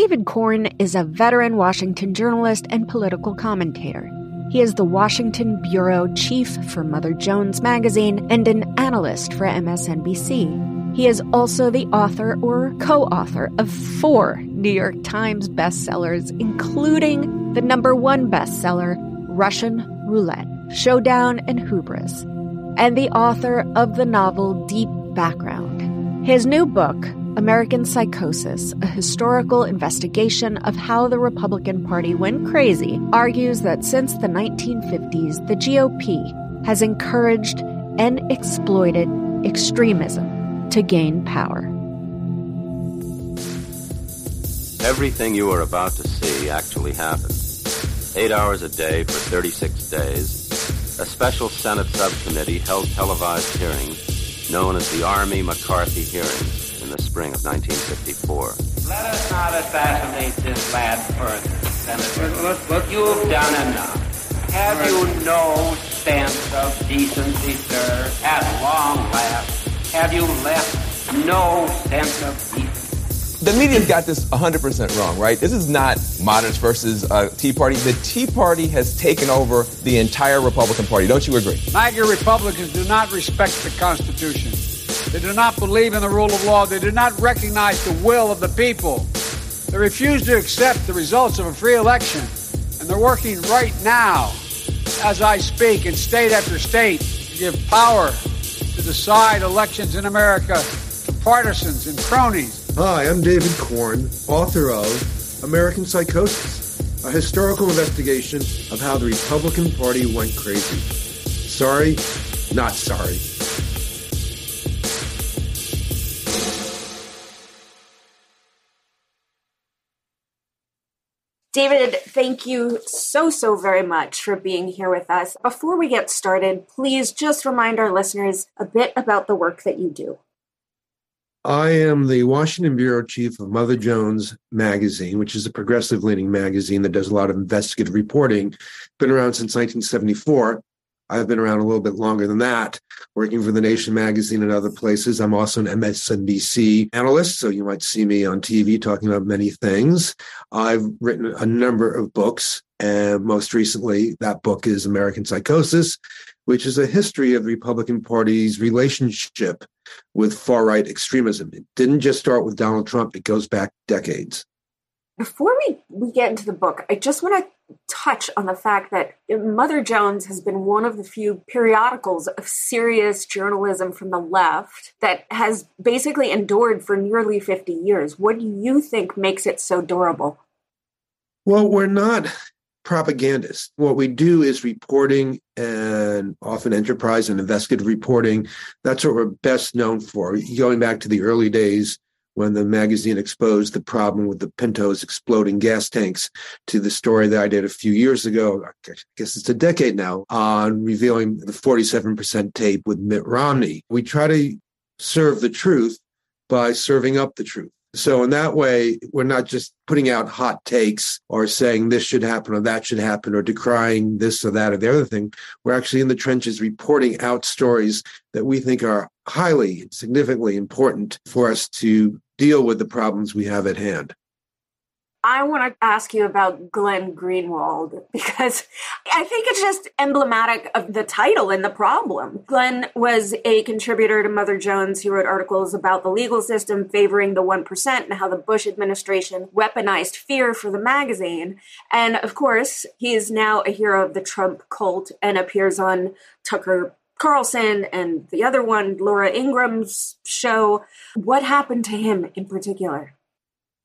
David Corn is a veteran Washington journalist and political commentator. He is the Washington Bureau Chief for Mother Jones magazine and an analyst for MSNBC. He is also the author or co author of four New York Times bestsellers, including the number one bestseller, Russian Roulette, Showdown and Hubris, and the author of the novel Deep Background. His new book, American Psychosis, a historical investigation of how the Republican Party went crazy, argues that since the 1950s, the GOP has encouraged and exploited extremism to gain power. Everything you are about to see actually happened. Eight hours a day for 36 days, a special Senate subcommittee held televised hearings known as the Army McCarthy hearings in the spring of 1954. Let us not assassinate this lad further, Senator. Look, look, you've done enough. Have you no sense of decency, sir? At long last, have you left no sense of decency? The media's got this 100% wrong, right? This is not moderates versus uh, Tea Party. The Tea Party has taken over the entire Republican Party. Don't you agree? MAGA Republicans do not respect the Constitution. They do not believe in the rule of law. They do not recognize the will of the people. They refuse to accept the results of a free election. And they're working right now, as I speak, in state after state, to give power to decide elections in America to partisans and cronies. Hi, I'm David Corn, author of American Psychosis, a historical investigation of how the Republican Party went crazy. Sorry, not sorry. David, thank you so, so very much for being here with us. Before we get started, please just remind our listeners a bit about the work that you do. I am the Washington Bureau Chief of Mother Jones Magazine, which is a progressive leaning magazine that does a lot of investigative reporting. Been around since 1974. I've been around a little bit longer than that, working for The Nation magazine and other places. I'm also an MSNBC analyst, so you might see me on TV talking about many things. I've written a number of books, and most recently, that book is American Psychosis, which is a history of the Republican Party's relationship with far right extremism. It didn't just start with Donald Trump, it goes back decades. Before we, we get into the book, I just want to touch on the fact that uh, Mother Jones has been one of the few periodicals of serious journalism from the left that has basically endured for nearly 50 years. What do you think makes it so durable? Well, we're not propagandists. What we do is reporting and often enterprise and investigative reporting. That's what we're best known for. Going back to the early days when the magazine exposed the problem with the Pintos exploding gas tanks to the story that I did a few years ago, I guess it's a decade now, on revealing the 47% tape with Mitt Romney. We try to serve the truth by serving up the truth. So in that way, we're not just putting out hot takes or saying this should happen or that should happen or decrying this or that or the other thing. We're actually in the trenches reporting out stories that we think are highly significantly important for us to deal with the problems we have at hand. I want to ask you about Glenn Greenwald because I think it's just emblematic of the title and the problem. Glenn was a contributor to Mother Jones. He wrote articles about the legal system favoring the 1% and how the Bush administration weaponized fear for the magazine. And of course, he is now a hero of the Trump cult and appears on Tucker Carlson and the other one, Laura Ingraham's show. What happened to him in particular?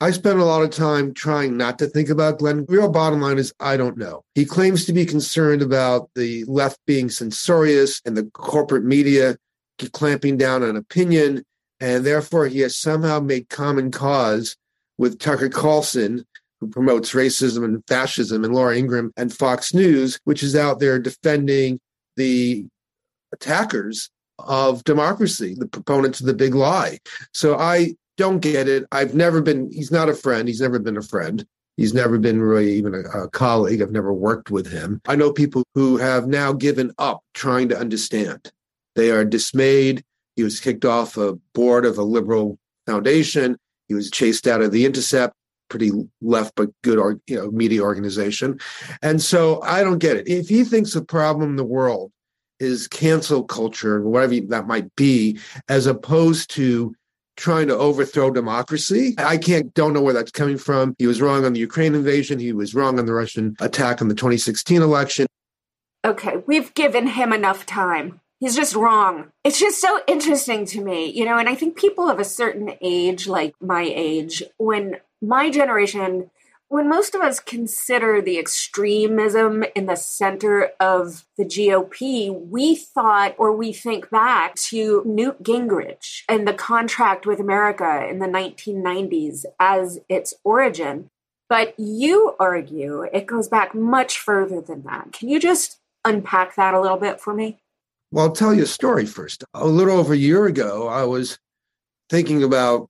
I spent a lot of time trying not to think about Glenn. Real bottom line is I don't know. He claims to be concerned about the left being censorious and the corporate media clamping down on opinion. And therefore, he has somehow made common cause with Tucker Carlson, who promotes racism and fascism, and Laura Ingraham and Fox News, which is out there defending the attackers of democracy, the proponents of the big lie. So I don't get it. I've never been, he's not a friend. He's never been a friend. He's never been really even a, a, colleague. I've never worked with him. I know people who have now given up trying to understand. They are dismayed. He was kicked off a board of a liberal foundation. He was chased out of the Intercept, pretty left but good you know, media organization. And so I don't get it. If he thinks the problem in the world is cancel culture, whatever that might be, as opposed to trying to overthrow democracy. I can't don't know where that's coming from. He was wrong on the Ukraine invasion. He was wrong on the Russian attack on the 2016 election. Okay, we've given him enough time. He's just wrong. It's just so interesting to me, you know, and I think people of a certain age, like my age, when my generation when most of us consider the extremism in the center of the GOP, we thought or we think back to Newt Gingrich and the contract with America in the 1990s as its origin. But you argue it goes back much further than that. Can you just unpack that a little bit for me? Well, I'll tell you a story first. A little over a year ago, I was thinking about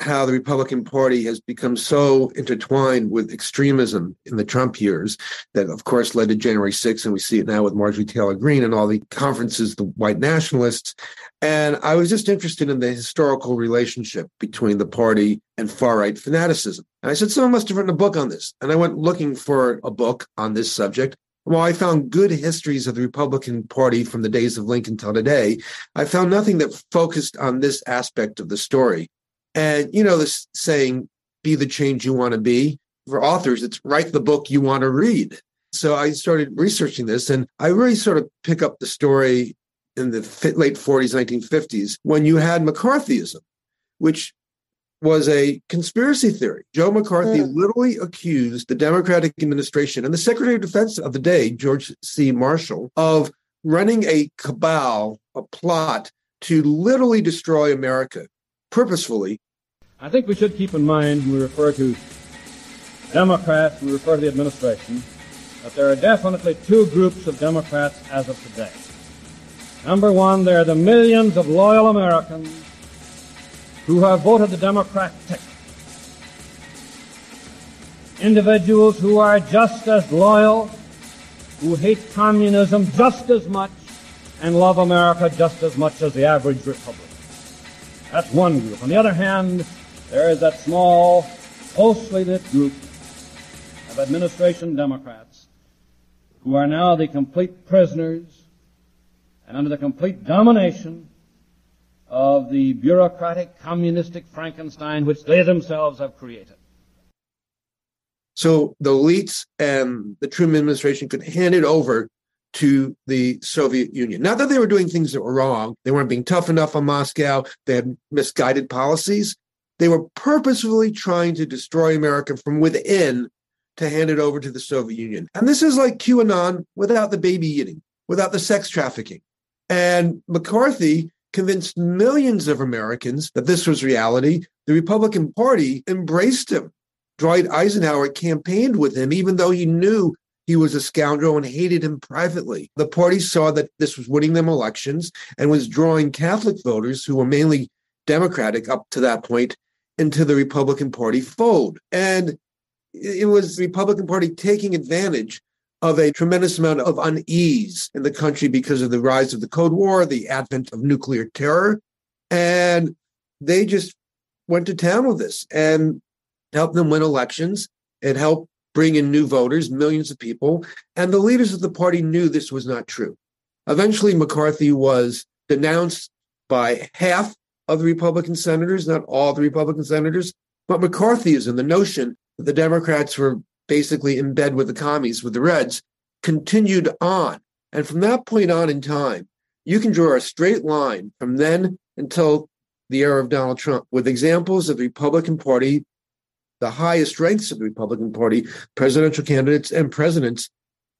how the Republican Party has become so intertwined with extremism in the Trump years that, of course, led to January 6th. And we see it now with Marjorie Taylor Greene and all the conferences, the white nationalists. And I was just interested in the historical relationship between the party and far right fanaticism. And I said, someone must have written a book on this. And I went looking for a book on this subject. While I found good histories of the Republican Party from the days of Lincoln till today. I found nothing that focused on this aspect of the story. And you know this saying, be the change you want to be. For authors, it's write the book you want to read. So I started researching this and I really sort of pick up the story in the late 40s, 1950s, when you had McCarthyism, which was a conspiracy theory. Joe McCarthy yeah. literally accused the Democratic administration and the Secretary of Defense of the day, George C. Marshall, of running a cabal, a plot to literally destroy America purposefully. I think we should keep in mind when we refer to Democrats, we refer to the administration, that there are definitely two groups of Democrats as of today. Number one, there are the millions of loyal Americans who have voted the Democrat ticket. Individuals who are just as loyal, who hate communism just as much, and love America just as much as the average Republican. That's one group. On the other hand, there is that small, closely knit group of administration Democrats who are now the complete prisoners and under the complete domination of the bureaucratic communistic Frankenstein which they themselves have created. So the elites and the Truman administration could hand it over to the Soviet Union. Not that they were doing things that were wrong, they weren't being tough enough on Moscow, they had misguided policies. They were purposefully trying to destroy America from within to hand it over to the Soviet Union. And this is like QAnon without the baby eating, without the sex trafficking. And McCarthy convinced millions of Americans that this was reality. The Republican Party embraced him. Dwight Eisenhower campaigned with him, even though he knew he was a scoundrel and hated him privately. The party saw that this was winning them elections and was drawing Catholic voters who were mainly Democratic up to that point into the Republican Party fold. And it was the Republican Party taking advantage of a tremendous amount of unease in the country because of the rise of the Cold War, the advent of nuclear terror. And they just went to town with this and helped them win elections It helped bring in new voters, millions of people. And the leaders of the party knew this was not true. Eventually, McCarthy was denounced by half of the Republican senators, not all the Republican senators. But McCarthyism, the notion that the Democrats were basically in bed with the commies, with the Reds, continued on. And from that point on in time, you can draw a straight line from then until the era of Donald Trump with examples of the Republican Party, the highest ranks of the Republican Party, presidential candidates and presidents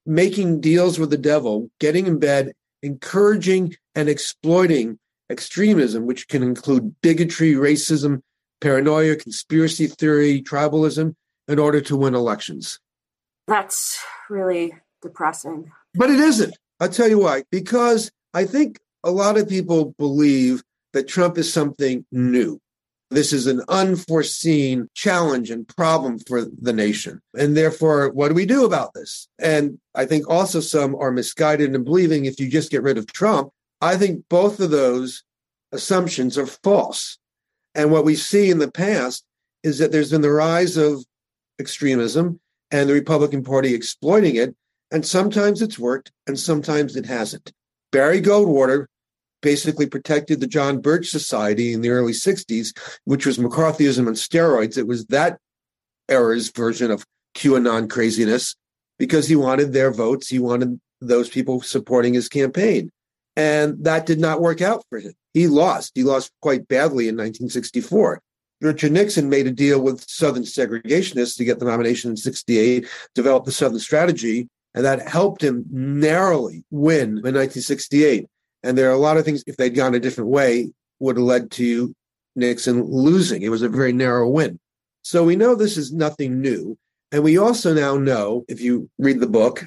making deals with the devil, getting in bed, encouraging and exploiting extremism, which can include bigotry, racism, paranoia, conspiracy theory, tribalism, in order to win elections. That's really depressing. But it isn't. I'll tell you why. Because I think a lot of people believe that Trump is something new. This is an unforeseen challenge and problem for the nation. And therefore, what do we do about this? And I think also some are misguided in believing if you just get rid of Trump, I think both of those assumptions are false. And what we see in the past is that there's been the rise of extremism and the Republican Party exploiting it. And sometimes it's worked and sometimes it hasn't. Barry Goldwater basically protected the John Birch Society in the early 60s, which was McCarthyism on steroids. It was that era's version of QAnon craziness because he wanted their votes. He wanted those people supporting his campaign. And that did not work out for him. He lost. He lost quite badly in 1964. Richard Nixon made a deal with Southern segregationists to get the nomination in 68, developed the Southern strategy, and that helped him narrowly win in 1968. And there are a lot of things, if they'd gone a different way, would have led to Nixon losing. It was a very narrow win. So we know this is nothing new. And we also now know, if you read the book,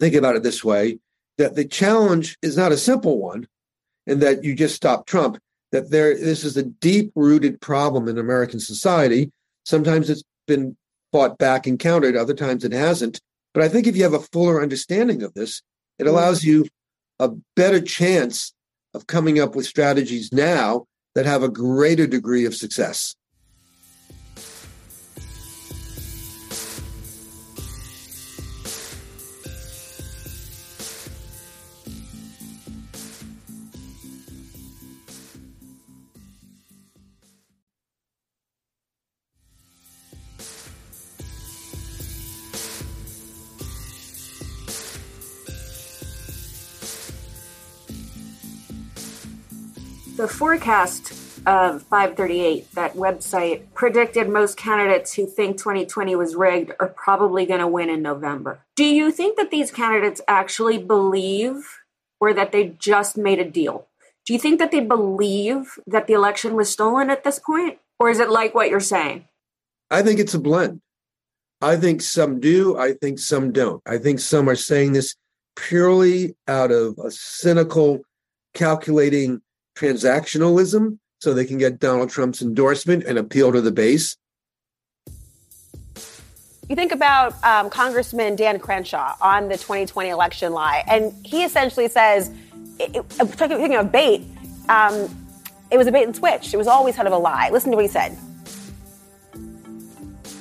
think about it this way, that the challenge is not a simple one, and that you just stop Trump, that there this is a deep rooted problem in American society. Sometimes it's been fought back and countered, other times it hasn't. But I think if you have a fuller understanding of this, it allows you a better chance of coming up with strategies now that have a greater degree of success. The forecast of 538, that website, predicted most candidates who think 2020 was rigged are probably going to win in November. Do you think that these candidates actually believe or that they just made a deal? Do you think that they believe that the election was stolen at this point? Or is it like what you're saying? I think it's a blend. I think some do. I think some don't. I think some are saying this purely out of a cynical, calculating transactionalism so they can get Donald Trump's endorsement and appeal to the base. You think about um, Congressman Dan Crenshaw on the 2020 election lie, and he essentially says, it, it, speaking of bait, um, it was a bait and switch. It was always kind of a lie. Listen to what he said.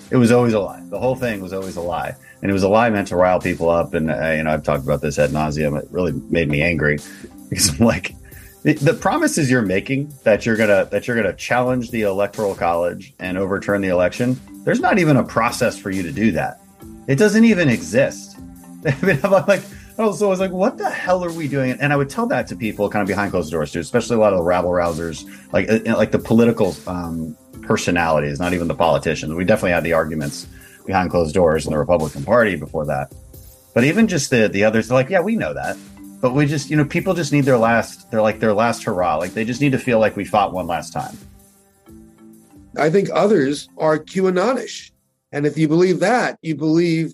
It was always a lie. The whole thing was always a lie, and it was a lie meant to rile people up. And uh, you know, I've talked about this ad nauseum. It really made me angry because I'm like, the, promises you're making that you're gonna that you're gonna challenge the electoral college and overturn the election. There's not even a process for you to do that. It doesn't even exist. I mean, I'm like, so I was like, what the hell are we doing? And I would tell that to people kind of behind closed doors too, especially a lot of the rabble rousers, like uh, like the political um, personalities, not even the politicians. We definitely had the arguments behind closed doors in the Republican Party before that. But even just the the others, like, yeah, we know that but we just you know people just need their last they're like their last hurrah. Like they just need to feel like we fought one last time. I think others are qanonish. And if you believe that you believe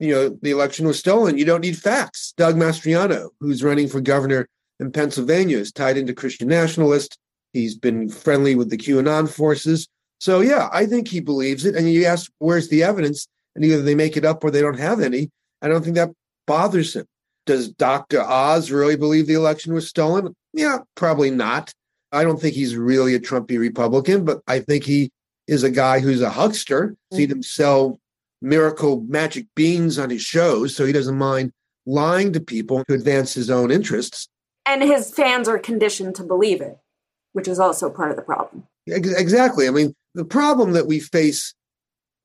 you know the election was stolen. You don't need facts. Doug mastriano who's running for governor in pennsylvania is tied into christian nationalist. He's been friendly with the qanon forces. So yeah i think he believes it. And you ask where's the evidence? And either they make it up or they don't have any. I don't think that bothers him does Dr. Oz really believe the election was stolen? Yeah, probably not. I don't think he's really a Trumpy Republican, but I think he is a guy who's a huckster, mm-hmm. seen him sell miracle magic beans on his shows, so he doesn't mind lying to people to advance his own interests. And his fans are conditioned to believe it, which is also part of the problem. Exactly. I mean, the problem that we face,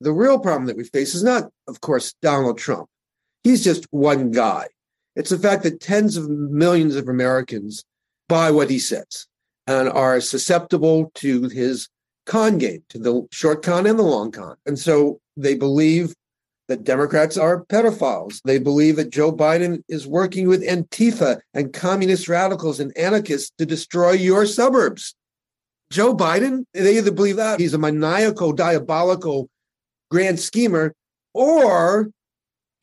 the real problem that we face is not, of course, Donald Trump. He's just one guy. It's the fact that tens of millions of Americans buy what he says and are susceptible to his con game, to the short con and the long con. And so they believe that Democrats are pedophiles. They believe that Joe Biden is working with Antifa and communist radicals and anarchists to destroy your suburbs. Joe Biden, they either believe that he's a maniacal, diabolical grand schemer, or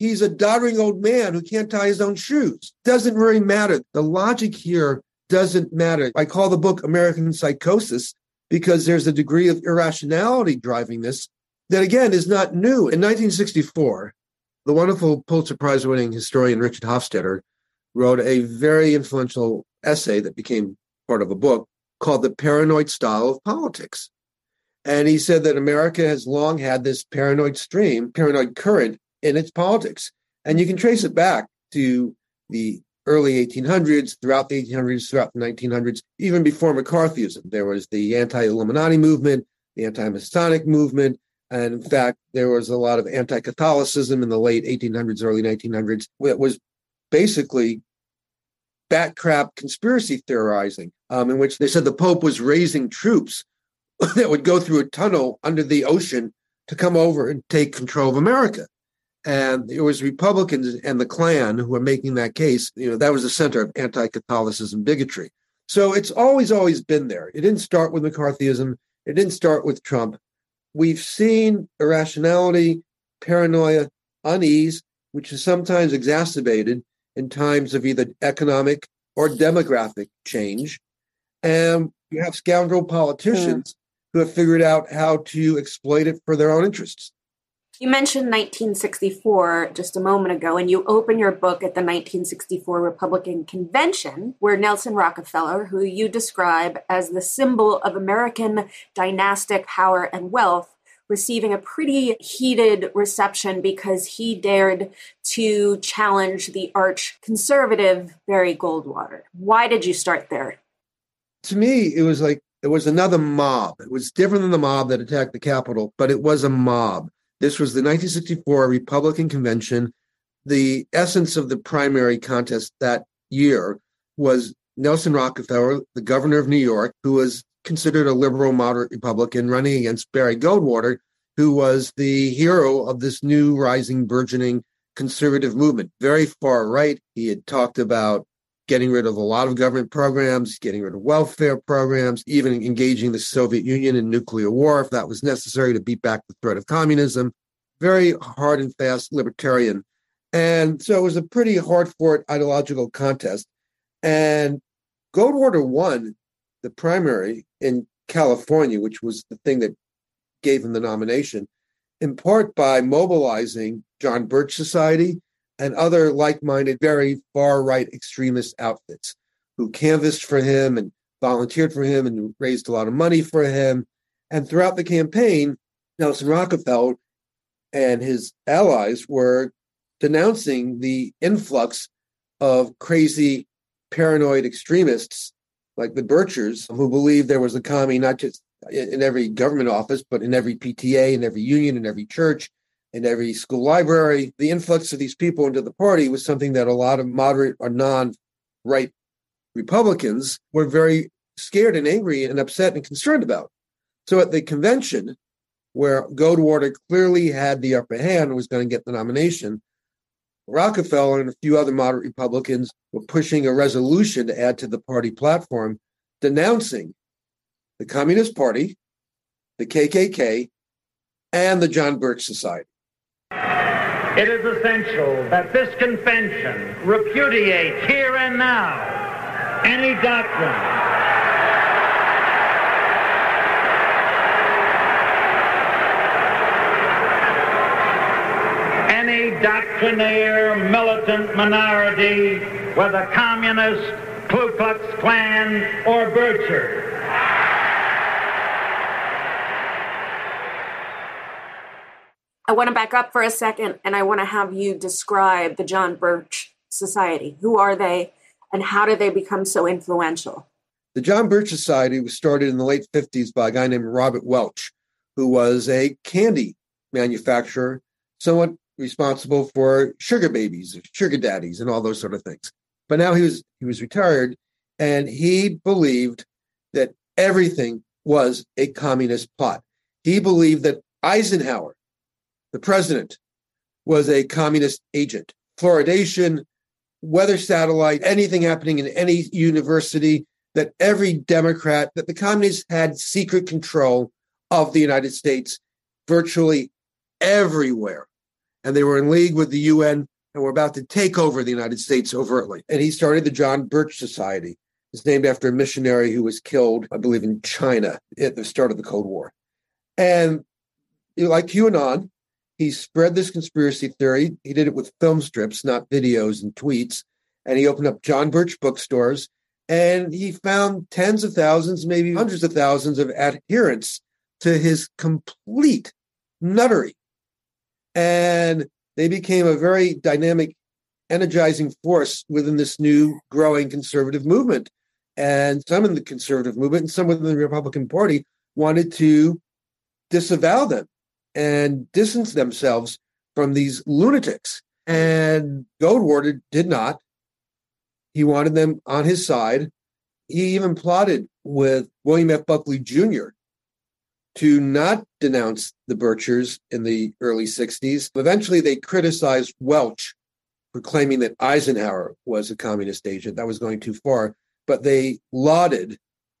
he's a doddering old man who can't tie his own shoes. Doesn't really matter. The logic here doesn't matter. I call the book American Psychosis because there's a degree of irrationality driving this that, again, is not new. In 1964, the wonderful Pulitzer Prize winning historian Richard Hofstadter wrote a very influential essay that became part of a book called The Paranoid Style of Politics. And he said that America has long had this paranoid stream, paranoid current in its politics. And you can trace it back to the early 1800s, throughout the 1800s, throughout the 1900s, even before McCarthyism. There was the anti Illuminati movement, the anti Masonic movement. And in fact, there was a lot of anti Catholicism in the late 1800s, early 1900s. It was basically bat crap conspiracy theorizing, um, in which they said the Pope was raising troops that would go through a tunnel under the ocean to come over and take control of America and it was Republicans and the Klan who were making that case. You know, that was the center of anti-Catholicism bigotry. So it's always, always been there. It didn't start with McCarthyism. It didn't start with Trump. We've seen irrationality, paranoia, unease, which is sometimes exacerbated in times of either economic or demographic change. And you have scoundrel politicians who have figured out how to exploit it for their own interests. You mentioned 1964 just a moment ago, and you open your book at the 1964 Republican Convention, where Nelson Rockefeller, who you describe as the symbol of American dynastic power and wealth, receiving a pretty heated reception because he dared to challenge the arch conservative Barry Goldwater. Why did you start there? To me, it was like it was another mob. It was different than the mob that attacked the Capitol, but it was a mob. This was the 1964 Republican convention. The essence of the primary contest that year was Nelson Rockefeller, the governor of New York, who was considered a liberal moderate Republican, running against Barry Goldwater, who was the hero of this new rising, burgeoning conservative movement. Very far right. He had talked about getting rid of a lot of government programs, getting rid of welfare programs, even engaging the Soviet Union in nuclear war if that was necessary to beat back the threat of communism. Very hard and fast libertarian. And so it was a pretty hard fought ideological contest. And Goldwater won the primary in California, which was the thing that gave him the nomination, in part by mobilizing John Birch Society and other like minded, very far right extremist outfits who canvassed for him and volunteered for him and raised a lot of money for him. And throughout the campaign, Nelson Rockefeller and his allies were denouncing the influx of crazy, paranoid extremists like the Birchers, who believed there was a commie not just in every government office, but in every PTA, in every union, in every church, in every school library. The influx of these people into the party was something that a lot of moderate or non right Republicans were very scared and angry and upset and concerned about. So at the convention, where Goldwater clearly had the upper hand and was going to get the nomination, Rockefeller and a few other moderate Republicans were pushing a resolution to add to the party platform denouncing the Communist Party, the KKK, and the John Birch Society. It is essential that this convention repudiate here and now any doctrine any doctrinaire militant minority, whether communist, Ku Klux Klan, or Bircher. I want to back up for a second and I want to have you describe the John Birch Society. Who are they and how did they become so influential? The John Birch Society was started in the late 50s by a guy named Robert Welch, who was a candy manufacturer, somewhat responsible for sugar babies, sugar daddies, and all those sort of things. But now he was he was retired, and he believed that everything was a communist plot. He believed that Eisenhower, the president, was a communist agent. Fluoridation, weather satellite, anything happening in any university, that every Democrat, that the communists had secret control of the United States virtually everywhere. And they were in league with the UN and were about to take over the United States overtly. And he started the John Birch Society. It's named after a missionary who was killed, I believe, in China at the start of the Cold War. And like QAnon, he spread this conspiracy theory. He did it with film strips, not videos and tweets. And he opened up John Birch bookstores and he found tens of thousands, maybe hundreds of thousands of adherents to his complete nuttery. And they became a very dynamic, energizing force within this new growing conservative movement. And some in the conservative movement and some within the Republican Party wanted to disavow them and distance themselves from these lunatics. And Goldwater did not. He wanted them on his side. He even plotted with William F. Buckley Jr. to not denounce the Birchers in the early 60s. Eventually, they criticized Welch for claiming that Eisenhower was a communist agent. That was going too far. But they lauded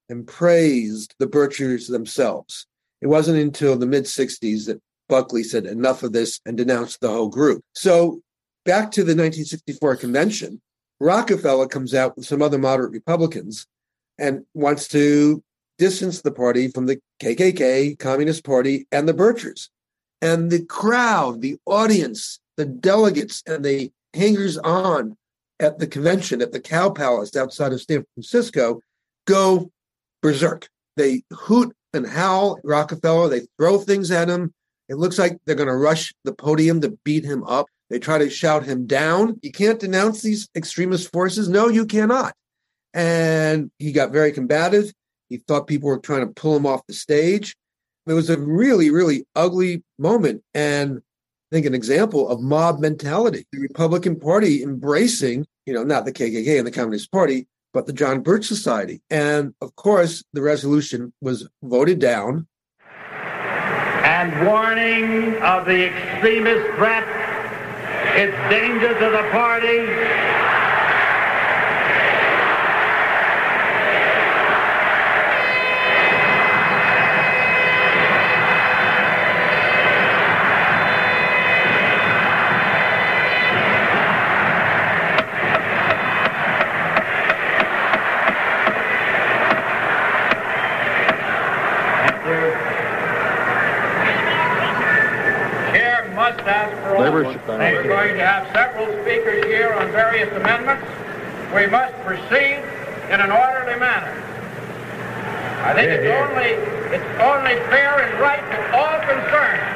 and praised the Birchers themselves. It wasn't until the mid 60s that Buckley said enough of this and denounced the whole group. So, back to the 1964 convention, Rockefeller comes out with some other moderate Republicans and wants to distance the party from the KKK, Communist Party, and the Birchers. And the crowd, the audience, the delegates, and the hangers on at the convention at the Cow Palace outside of San Francisco go berserk. They hoot and howl Rockefeller. They throw things at him. It looks like they're going to rush the podium to beat him up. They try to shout him down. You can't denounce these extremist forces. No, you cannot. And he got very combative. He thought people were trying to pull him off the stage. It was a really, really ugly moment. And I think an example of mob mentality. The Republican Party embracing, you know, not the KKK and the Communist Party, but the John Birch Society. And of course, the resolution was voted down. And warning of the extremist threat its danger to the party. We're going to have several speakers here on various amendments. We must proceed in an orderly manner. I think it's only it's only fair and right to all concerned.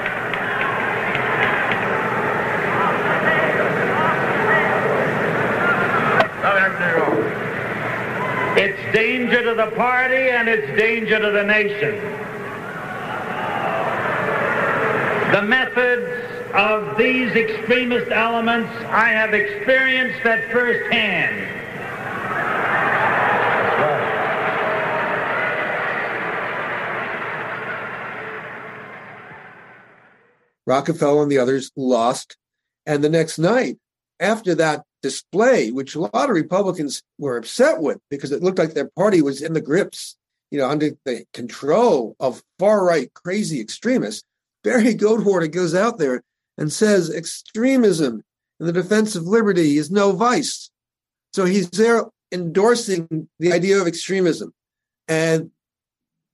It's danger to the party and it's danger to the nation. The methods of these extremist elements I have experienced at first hand. Rockefeller and the others lost. And the next night, after that display, which a lot of Republicans were upset with because it looked like their party was in the grips, you know, under the control of far right crazy extremists, Barry Goldwater goes out there and says extremism in the defense of liberty is no vice. So he's there endorsing the idea of extremism. And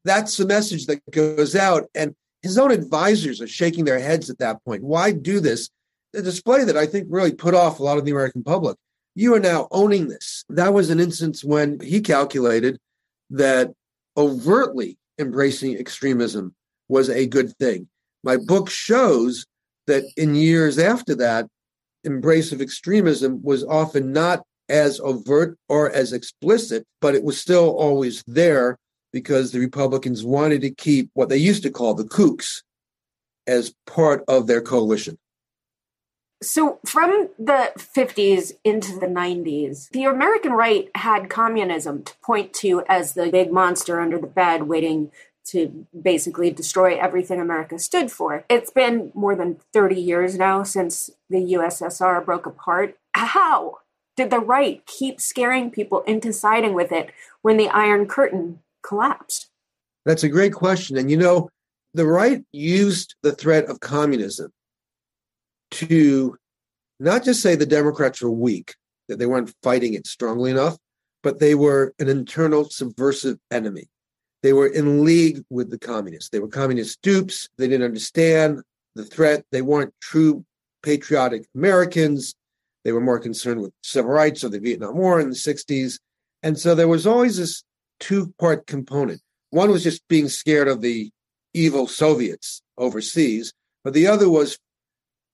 that's the message that goes out. And his own advisors are shaking their heads at that point. Why do this? The display that I think really put off a lot of the American public. You are now owning this. That was an instance when he calculated that overtly embracing extremism was a good thing. My book shows that in years after that, embrace of extremism was often not as overt or as explicit, but it was still always there because the Republicans wanted to keep what they used to call the kooks as part of their coalition. So, from the 50s into the 90s, the American right had communism to point to as the big monster under the bed waiting to basically destroy everything America stood for. It's been more than 30 years now since the USSR broke apart. How did the right keep scaring people into siding with it when the Iron Curtain collapsed? That's a great question. And you know, the right used the threat of communism to not just say the Democrats were weak, that they weren't fighting it strongly enough, but they were an internal subversive enemy. They were in league with the communists. They were communist dupes. They didn't understand the threat. They weren't true patriotic Americans. They were more concerned with civil rights or the Vietnam War in the 60s. And so there was always this two part component. One was just being scared of the evil Soviets overseas, but the other was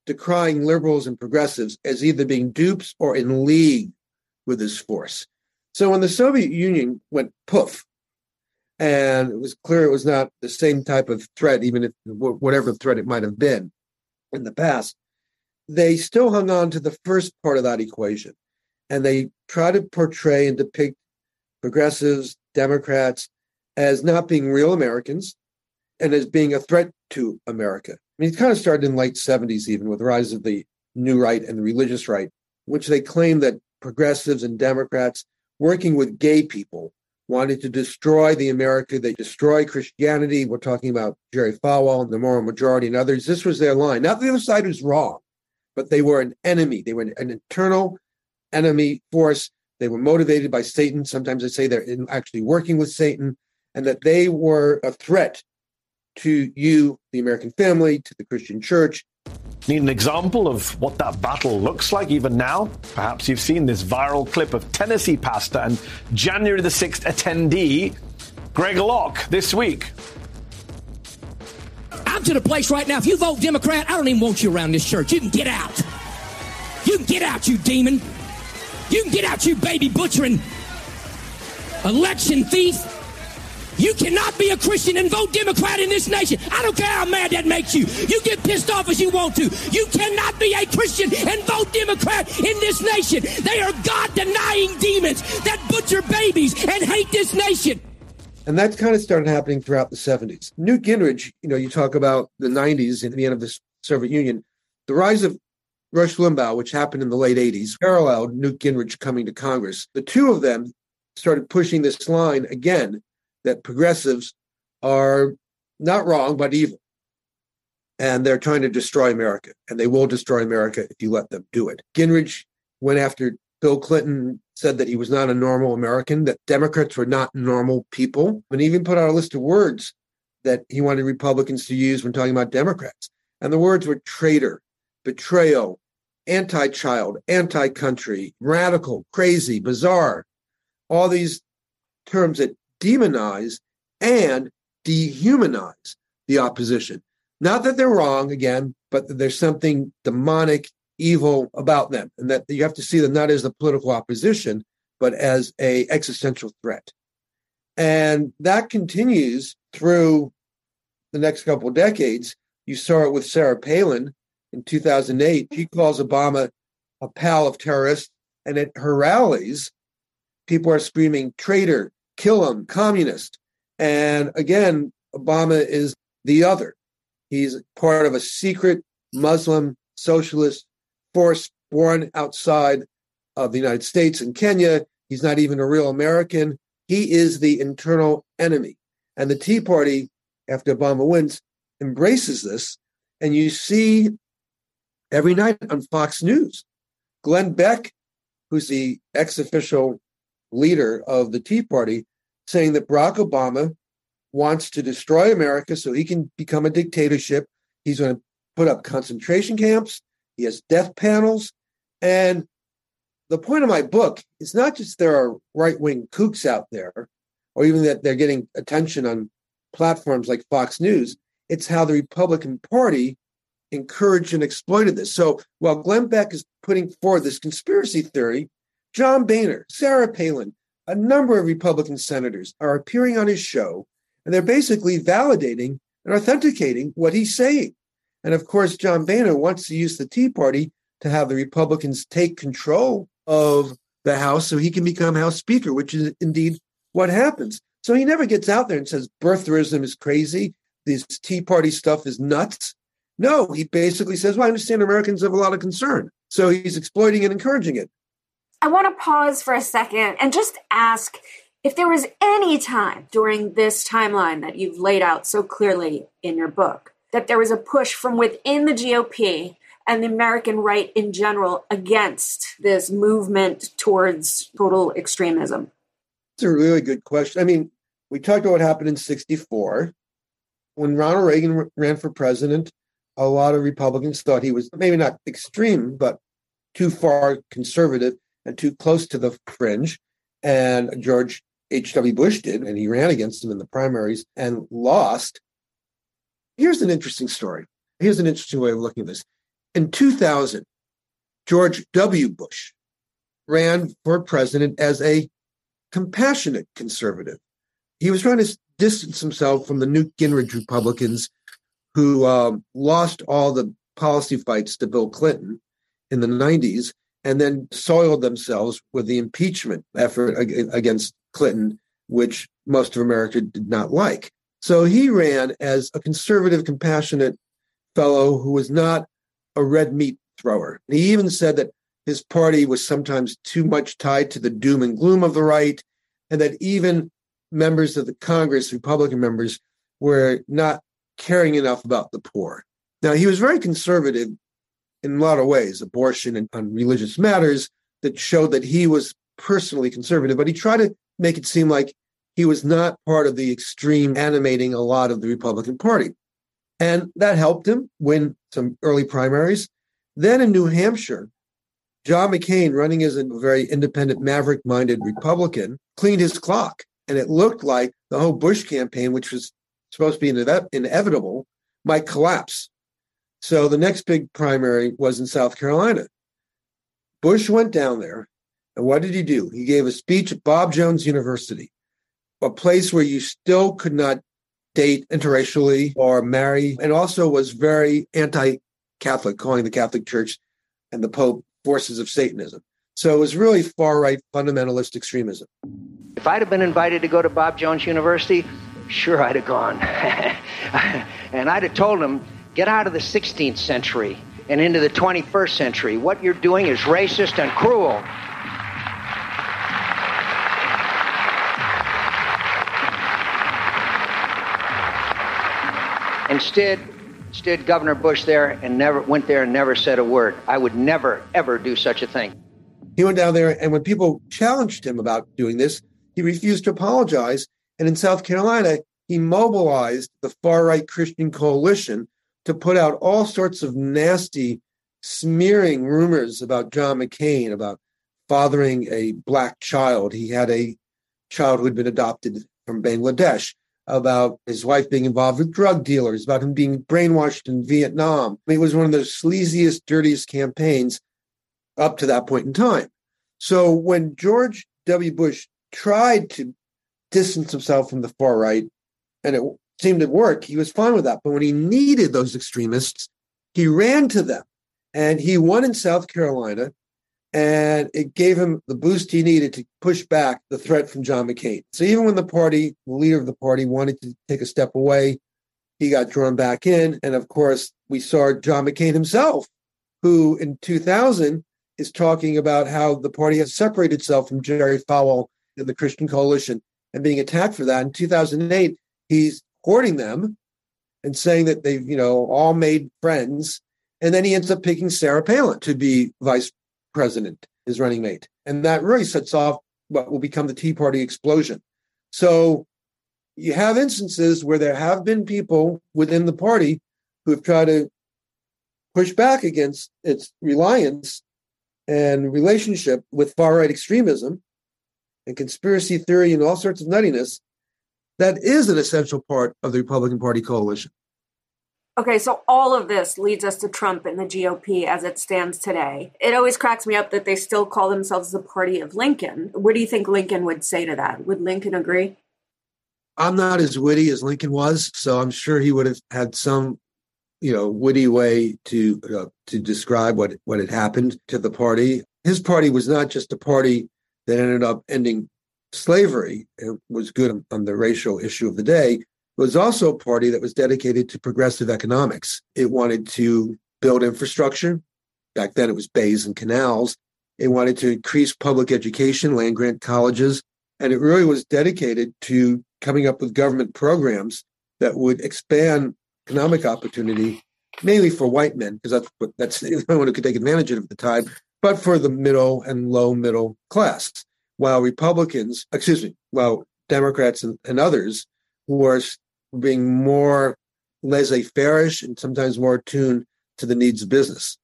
decrying liberals and progressives as either being dupes or in league with this force. So when the Soviet Union went poof, and it was clear it was not the same type of threat, even if whatever threat it might have been in the past, they still hung on to the first part of that equation. And they try to portray and depict progressives, Democrats, as not being real Americans and as being a threat to America. I mean, it kind of started in late 70s, even with the rise of the new right and the religious right, which they claimed that progressives and Democrats working with gay people wanted to destroy the America They destroy Christianity. We're talking about Jerry Falwell and the moral majority and others. This was their line. Not the other side was wrong, but they were an enemy. They were an, an internal enemy force. They were motivated by Satan. Sometimes I say they're actually working with Satan, and that they were a threat to you, the American family, to the Christian church, Need an example of what that battle looks like even now? Perhaps you've seen this viral clip of Tennessee pastor and January the 6th attendee, Greg Locke, this week. I'm to the place right now. If you vote Democrat, I don't even want you around this church. You can get out. You can get out, you demon. You can get out, you baby butchering election thief. You cannot be a Christian and vote Democrat in this nation. I don't care how mad that makes you. You get pissed off as you want to. You cannot be a Christian and vote Democrat in this nation. They are God denying demons that butcher babies and hate this nation. And that kind of started happening throughout the 70s. Newt Gingrich, you know, you talk about the 90s and the end of the Soviet Union. The rise of Rush Limbaugh, which happened in the late 80s, paralleled Newt Gingrich coming to Congress. The two of them started pushing this line again that progressives are not wrong, but evil. And they're trying to destroy America. And they will destroy America if you let them do it. Gingrich went after Bill Clinton, said that he was not a normal American, that Democrats were not normal people, and even put out a list of words that he wanted Republicans to use when talking about Democrats. And the words were traitor, betrayal, anti child, anti country, radical, crazy, bizarre, all these terms that demonize and dehumanize the opposition. Not that they're wrong, again, but that there's something demonic, evil about them, and that you have to see them not as the political opposition, but as a existential threat. And that continues through the next couple of decades. You saw it with Sarah Palin in 2008. She calls Obama a pal of terrorists, and at her rallies, people are screaming traitor, kill him, communist. And again, Obama is the other. He's part of a secret Muslim socialist force born outside of the United States and Kenya. He's not even a real American. He is the internal enemy. And the Tea Party, after Obama wins, embraces this. And you see every night on Fox News, Glenn Beck, who's the ex official leader of the Tea Party, saying that Barack Obama wants to destroy America so he can become a dictatorship. He's going to put up concentration camps. He has death panels. And the point of my book is not just there are right wing kooks out there, or even that they're getting attention on platforms like Fox News. It's how the Republican Party encouraged and exploited this. So while Glenn Beck is putting forward this conspiracy theory, John Boehner, Sarah Palin, a number of Republican senators are appearing on his show, and they're basically validating and authenticating what he's saying. And of course, John Boehner wants to use the Tea Party to have the Republicans take control of the House so he can become House Speaker, which is indeed what happens. So he never gets out there and says birtherism is crazy, this Tea Party stuff is nuts. No, he basically says, Well, I understand Americans have a lot of concern. So he's exploiting and encouraging it. I want to pause for a second and just ask if there was any time during this timeline that you've laid out so clearly in your book that there was a push from within the GOP and the American right in general against this movement towards total extremism? It's a really good question. I mean, we talked about what happened in 64. When Ronald Reagan ran for president, a lot of Republicans thought he was maybe not extreme, but too far conservative and too close to the fringe. And George H.W. Bush did, and he ran against him in the primaries and lost. Here's an interesting story. Here's an interesting way of looking at this. In 2000, George W. Bush ran for president as a compassionate conservative. He was trying to distance himself from the Newt Gingrich Republicans who um, lost all the policy fights to Bill Clinton in the 90s and then soiled themselves with the impeachment effort against Clinton, which most of America did not like. So he ran as a conservative, compassionate fellow who was not a red meat thrower. He even said that his party was sometimes too much tied to the doom and gloom of the right, and that even members of the Congress, Republican members, were not caring enough about the poor. Now, he was very conservative in a lot of ways, abortion and on religious matters that showed that he was personally conservative, but he tried to make it seem like he was not part of the extreme animating a lot of the Republican Party. And that helped him win some early primaries. Then in New Hampshire, John McCain, running as a very independent, maverick minded Republican, cleaned his clock. And it looked like the whole Bush campaign, which was supposed to be inevitable, might collapse. So the next big primary was in South Carolina. Bush went down there, and what did he do? He gave a speech at Bob Jones University, a place where you still could not date interracially or marry, and also was very anti Catholic, calling the Catholic Church and the Pope forces of Satanism. So it was really far right fundamentalist extremism. If I'd have been invited to go to Bob Jones University, sure I'd have gone. and I'd have told him Get out of the 16th century and into the 21st century. What you're doing is racist and cruel. Instead, stood Governor Bush there and never went there and never said a word. I would never, ever do such a thing. He went down there, and when people challenged him about doing this, he refused to apologize. And in South Carolina, he mobilized the far right Christian coalition to put out all sorts of nasty, smearing rumors about John McCain, about fathering a black child. He had a child who had been adopted from Bangladesh, about his wife being involved with drug dealers, about him being brainwashed in Vietnam. It was one of the sleaziest, dirtiest campaigns up to that point in time. So when George W. Bush tried to distance himself from the far right, and it seemed to work, he was fine with that. But when he needed those extremists, he ran to them. And he won in South Carolina. And it gave him the boost he needed to push back the threat from John McCain. So even when the party, the leader of the party, wanted to take a step away, he got drawn back in. And of course, we saw John McCain himself, who in 2000 is talking about how the party has separated itself from Jerry Falwell and the Christian Coalition and being attacked for that. In 2008, he's courting them and saying that they've, you know, all made friends. And then he ends up picking Sarah Palin to be vice president, his running mate. And that really sets off what will become the Tea Party explosion. So you have instances where there have been people within the party who have tried to push back against its reliance and relationship with far right extremism and conspiracy theory and all sorts of nuttiness that is an essential part of the Republican Party coalition. Okay, so all of this leads us to Trump and the GOP as it stands today. It always cracks me up that they still call themselves the party of Lincoln. What do you think Lincoln would say to that? Would Lincoln agree? I'm not as witty as Lincoln was, so I'm sure he would have had some, you know, witty way to uh, to describe what what had happened to the party. His party was not just a party that ended up ending slavery. It was good on the racial issue of the day. Was also a party that was dedicated to progressive economics. It wanted to build infrastructure. Back then, it was bays and canals. It wanted to increase public education, land grant colleges, and it really was dedicated to coming up with government programs that would expand economic opportunity, mainly for white men, because that's what that's the only one who could take advantage of it at the time, but for the middle and low middle class. While Republicans, excuse me, while Democrats and, and others are being more laissez-faire-ish and sometimes more attuned to the needs of business.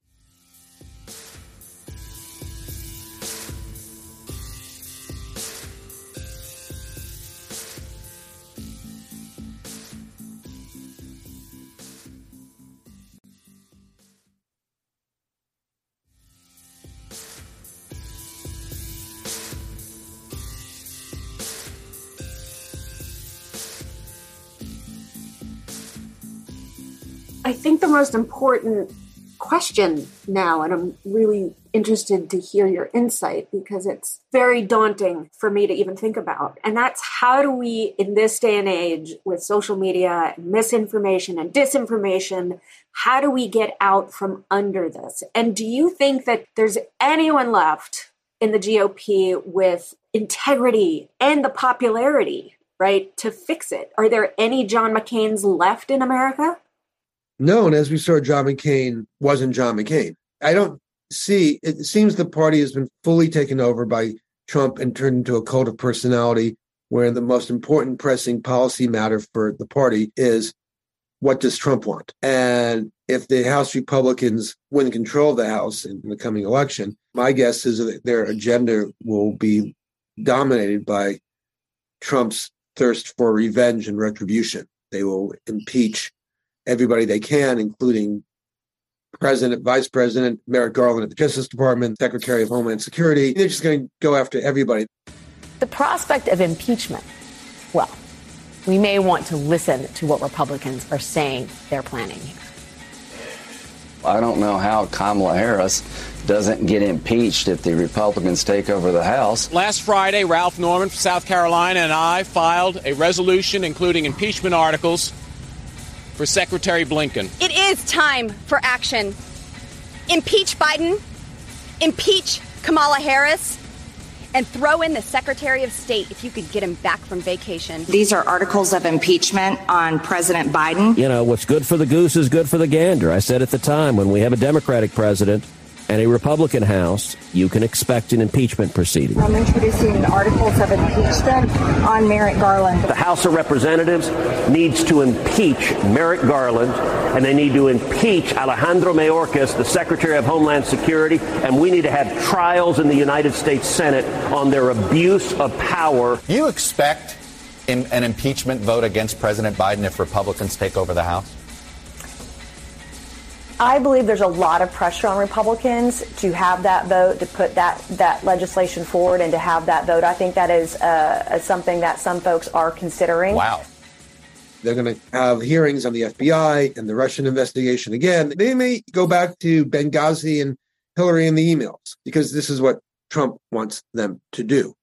Think the most important question now, and I'm really interested to hear your insight because it's very daunting for me to even think about. And that's how do we, in this day and age, with social media, and misinformation and disinformation, how do we get out from under this? And do you think that there's anyone left in the GOP with integrity and the popularity, right, to fix it? Are there any John McCain's left in America? No, and as we saw, John McCain wasn't John McCain. I don't see, it seems the party has been fully taken over by Trump and turned into a cult of personality where the most important pressing policy matter for the party is what does Trump want? And if the House Republicans win control of the House in the coming election, my guess is that their agenda will be dominated by Trump's thirst for revenge and retribution. They will impeach everybody they can, including President, Vice President, Merrick Garland at the Justice Department, Secretary of Homeland Security. They're just going to go after everybody. The prospect of impeachment, well, we may want to listen to what Republicans are saying they're planning here. I don't know how Kamala Harris doesn't get impeached if the Republicans take over the House. Last Friday, Ralph Norman from South Carolina and I filed a resolution including impeachment articles for Secretary Blinken. It is time for action. Impeach Biden, impeach Kamala Harris, and throw in the Secretary of State if you could get him back from vacation. These are articles of impeachment on President Biden. You know, what's good for the goose is good for the gander. I said at the time when we have a Democratic president and a Republican House, you can expect an impeachment proceeding. I'm introducing articles of impeachment on Merrick Garland. The House of Representatives needs to impeach Merrick Garland, and they need to impeach Alejandro Mayorkas, the Secretary of Homeland Security, and we need to have trials in the United States Senate on their abuse of power. You expect in an impeachment vote against President Biden if Republicans take over the House? I believe there's a lot of pressure on Republicans to have that vote, to put that, that legislation forward, and to have that vote. I think that is uh, something that some folks are considering. Wow. They're going to have hearings on the FBI and the Russian investigation again. They may go back to Benghazi and Hillary and the emails because this is what Trump wants them to do.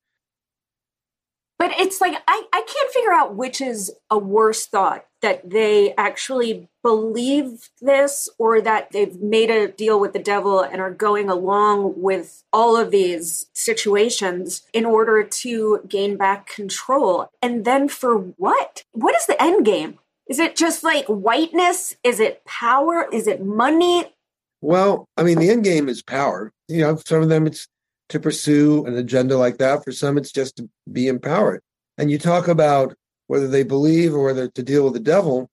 But it's like, I, I can't figure out which is a worse thought that they actually believe this or that they've made a deal with the devil and are going along with all of these situations in order to gain back control. And then for what? What is the end game? Is it just like whiteness? Is it power? Is it money? Well, I mean, the end game is power. You know, some of them it's to pursue an agenda like that. For some, it's just to be empowered. And you talk about whether they believe or whether to deal with the devil.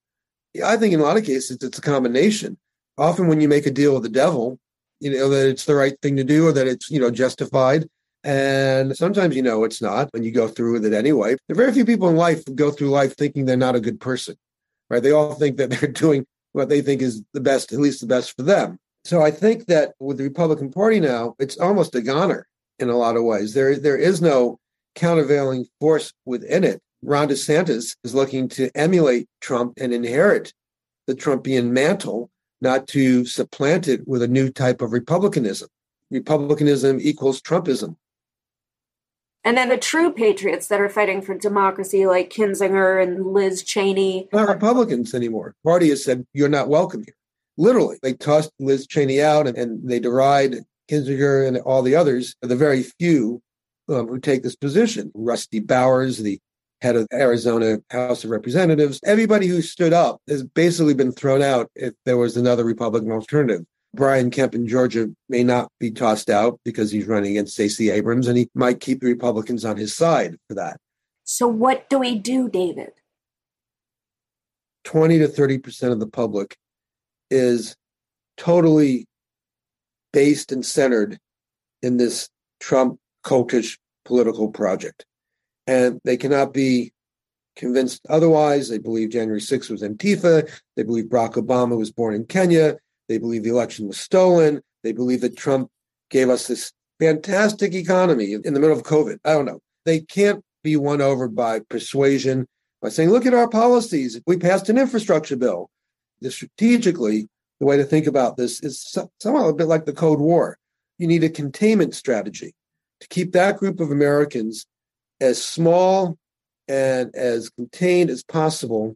I think in a lot of cases, it's a combination. Often, when you make a deal with the devil, you know that it's the right thing to do or that it's you know justified. And sometimes you know it's not when you go through with it anyway. There are very few people in life go through life thinking they're not a good person, right? They all think that they're doing what they think is the best, at least the best for them. So I think that with the Republican Party now, it's almost a goner in a lot of ways. There, there is no countervailing force within it. Ron DeSantis is looking to emulate Trump and inherit the Trumpian mantle, not to supplant it with a new type of republicanism. Republicanism equals Trumpism. And then the true patriots that are fighting for democracy, like Kinzinger and Liz Cheney. Not Republicans anymore. Party has said, you're not welcome here. Literally, they tossed Liz Cheney out and, and they deride Kinzinger and all the others, the very few um, who take this position. Rusty Bowers, the head of Arizona House of Representatives, everybody who stood up has basically been thrown out if there was another Republican alternative. Brian Kemp in Georgia may not be tossed out because he's running against Stacey Abrams, and he might keep the Republicans on his side for that. So, what do we do, David? 20 to 30% of the public is totally based and centered in this Trump cultish political project. And they cannot be convinced otherwise. They believe January 6th was Antifa. They believe Barack Obama was born in Kenya. They believe the election was stolen. They believe that Trump gave us this fantastic economy in the middle of COVID. I don't know. They can't be won over by persuasion, by saying, look at our policies. We passed an infrastructure bill. The strategically, the way to think about this is somehow a bit like the Cold War. You need a containment strategy to keep that group of Americans as small and as contained as possible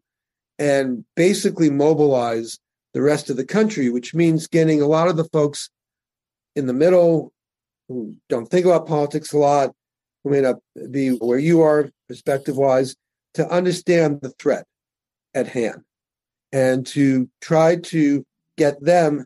and basically mobilize the rest of the country, which means getting a lot of the folks in the middle who don't think about politics a lot, who may not be where you are perspective wise, to understand the threat at hand and to try to get them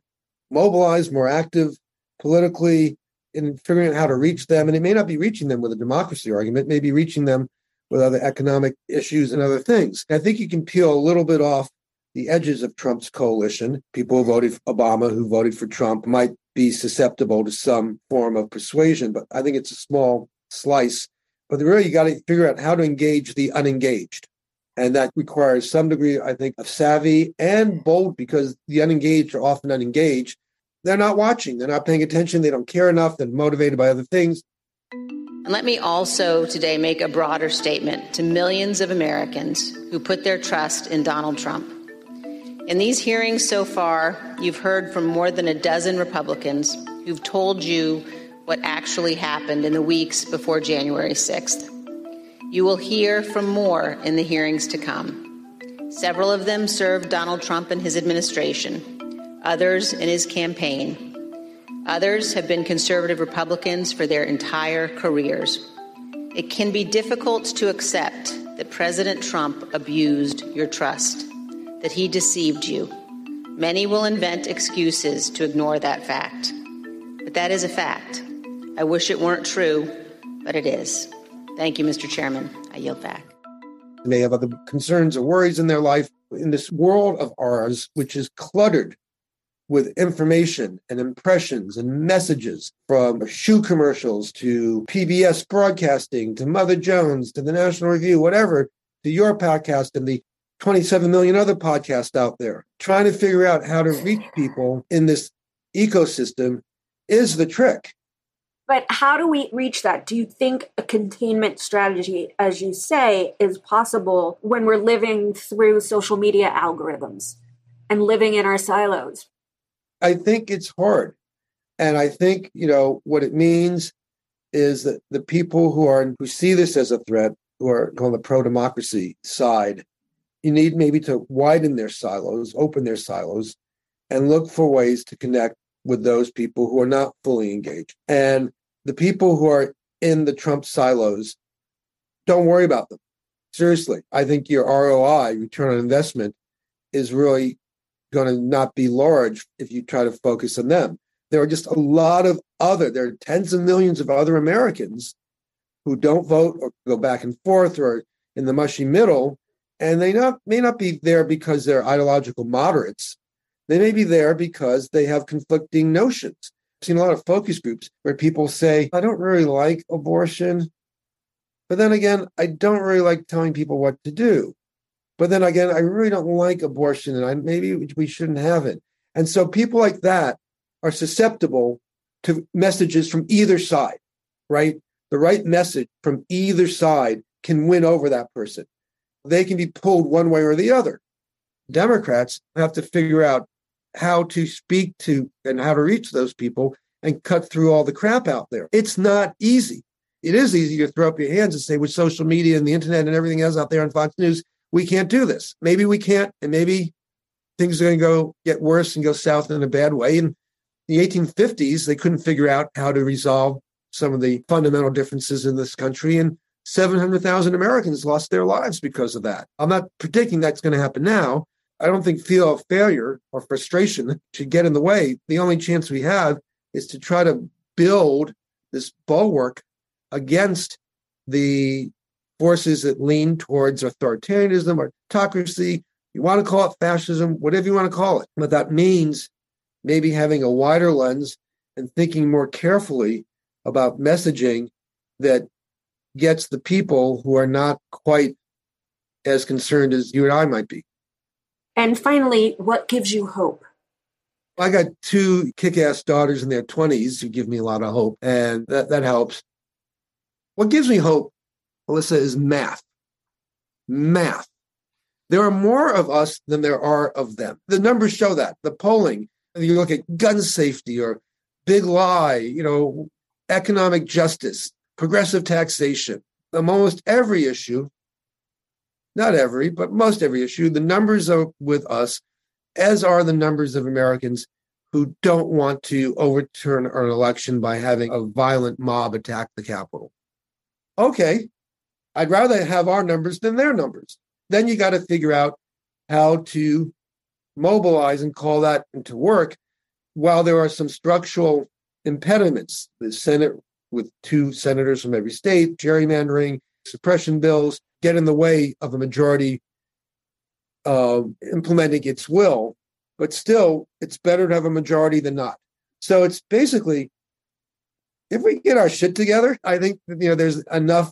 mobilized, more active politically in figuring out how to reach them. And it may not be reaching them with a democracy argument, it may be reaching them with other economic issues and other things. I think you can peel a little bit off the edges of Trump's coalition. People who voted for Obama, who voted for Trump, might be susceptible to some form of persuasion, but I think it's a small slice. But really, you got to figure out how to engage the unengaged. And that requires some degree, I think, of savvy and bold because the unengaged are often unengaged. They're not watching, they're not paying attention, they don't care enough, they're motivated by other things. And let me also today make a broader statement to millions of Americans who put their trust in Donald Trump. In these hearings so far, you've heard from more than a dozen Republicans who've told you what actually happened in the weeks before January 6th. You will hear from more in the hearings to come. Several of them served Donald Trump and his administration, others in his campaign. Others have been conservative Republicans for their entire careers. It can be difficult to accept that President Trump abused your trust that he deceived you. Many will invent excuses to ignore that fact. But that is a fact. I wish it weren't true, but it is. Thank you, Mr. Chairman. I yield back. They may have other concerns or worries in their life. In this world of ours, which is cluttered with information and impressions and messages from shoe commercials to PBS broadcasting to Mother Jones to the National Review, whatever, to your podcast and the 27 million other podcasts out there. Trying to figure out how to reach people in this ecosystem is the trick. But how do we reach that? Do you think a containment strategy, as you say, is possible when we're living through social media algorithms and living in our silos? I think it's hard. And I think, you know, what it means is that the people who are who see this as a threat, who are on the pro democracy side, you need maybe to widen their silos, open their silos, and look for ways to connect with those people who are not fully engaged. And the people who are in the Trump silos, don't worry about them. Seriously, I think your ROI, return on investment, is really going to not be large if you try to focus on them. There are just a lot of other, there are tens of millions of other Americans who don't vote or go back and forth or in the mushy middle and they not may not be there because they're ideological moderates. They may be there because they have conflicting notions. I've seen a lot of focus groups where people say, I don't really like abortion. But then again, I don't really like telling people what to do. But then again, I really don't like abortion and I maybe we shouldn't have it. And so people like that are susceptible to messages from either side, right? The right message from either side can win over that person. They can be pulled one way or the other. Democrats have to figure out how to speak to and how to reach those people and cut through all the crap out there. It's not easy. It is easy to throw up your hands and say, with social media and the internet and everything else out there on Fox News, we can't do this. Maybe we can't, and maybe things are going to go get worse and go south in a bad way. In the 1850s, they couldn't figure out how to resolve some of the fundamental differences in this country, and 700,000 Americans lost their lives because of that. I'm not predicting that's going to happen now. I don't think fear of failure or frustration should get in the way. The only chance we have is to try to build this bulwark against the forces that lean towards authoritarianism, or autocracy. You want to call it fascism, whatever you want to call it. But that means maybe having a wider lens and thinking more carefully about messaging that gets the people who are not quite as concerned as you and I might be. And finally, what gives you hope? I got two kick ass daughters in their 20s who give me a lot of hope, and that, that helps. What gives me hope, Alyssa, is math. Math. There are more of us than there are of them. The numbers show that. The polling, you look at gun safety or big lie, you know, economic justice, progressive taxation, almost every issue, not every, but most every issue, the numbers are with us, as are the numbers of Americans who don't want to overturn an election by having a violent mob attack the Capitol okay, I'd rather have our numbers than their numbers. Then you got to figure out how to mobilize and call that into work while there are some structural impediments. The Senate, with two senators from every state, gerrymandering, suppression bills, get in the way of a majority uh, implementing its will. But still, it's better to have a majority than not. So it's basically if we get our shit together, I think you know there's enough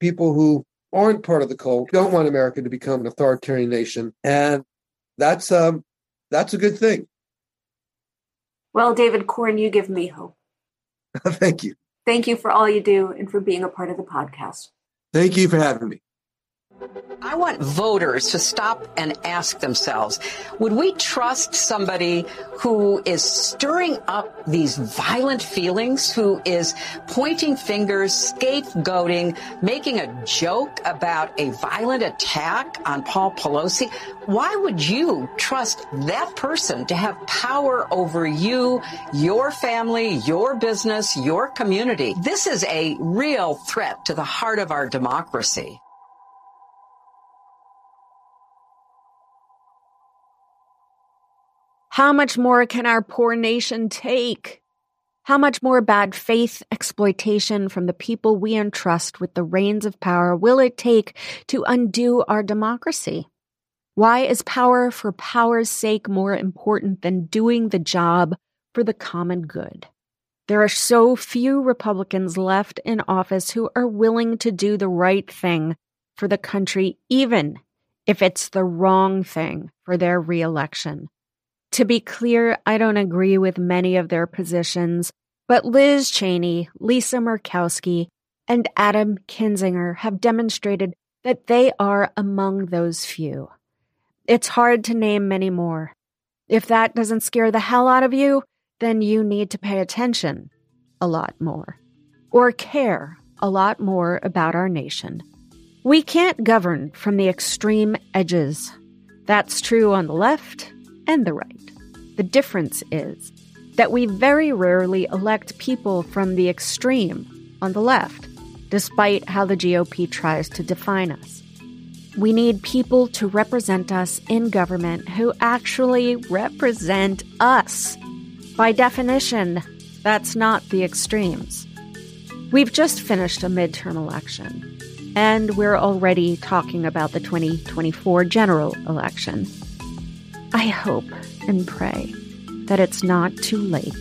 people who aren't part of the cult don't want America to become an authoritarian nation, and that's um that's a good thing. Well, David Corn, you give me hope. Thank you. Thank you for all you do and for being a part of the podcast. Thank you for having me. I want voters to stop and ask themselves would we trust somebody who is stirring up these violent feelings, who is pointing fingers, scapegoating, making a joke about a violent attack on Paul Pelosi? Why would you trust that person to have power over you, your family, your business, your community? This is a real threat to the heart of our democracy. How much more can our poor nation take? How much more bad faith exploitation from the people we entrust with the reins of power will it take to undo our democracy? Why is power for power's sake more important than doing the job for the common good? There are so few Republicans left in office who are willing to do the right thing for the country, even if it's the wrong thing for their reelection. To be clear, I don't agree with many of their positions, but Liz Cheney, Lisa Murkowski, and Adam Kinzinger have demonstrated that they are among those few. It's hard to name many more. If that doesn't scare the hell out of you, then you need to pay attention a lot more or care a lot more about our nation. We can't govern from the extreme edges. That's true on the left and the right. The difference is that we very rarely elect people from the extreme on the left, despite how the GOP tries to define us. We need people to represent us in government who actually represent us. By definition, that's not the extremes. We've just finished a midterm election, and we're already talking about the 2024 general election. I hope and pray that it's not too late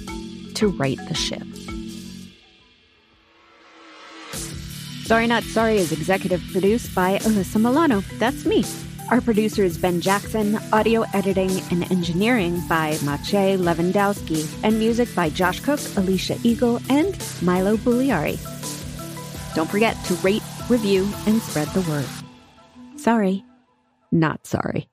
to right the ship. Sorry Not Sorry is executive produced by Alyssa Milano. That's me. Our producer is Ben Jackson, audio editing and engineering by Maciej Lewandowski, and music by Josh Cook, Alicia Eagle, and Milo Bugliari. Don't forget to rate, review, and spread the word. Sorry, not sorry.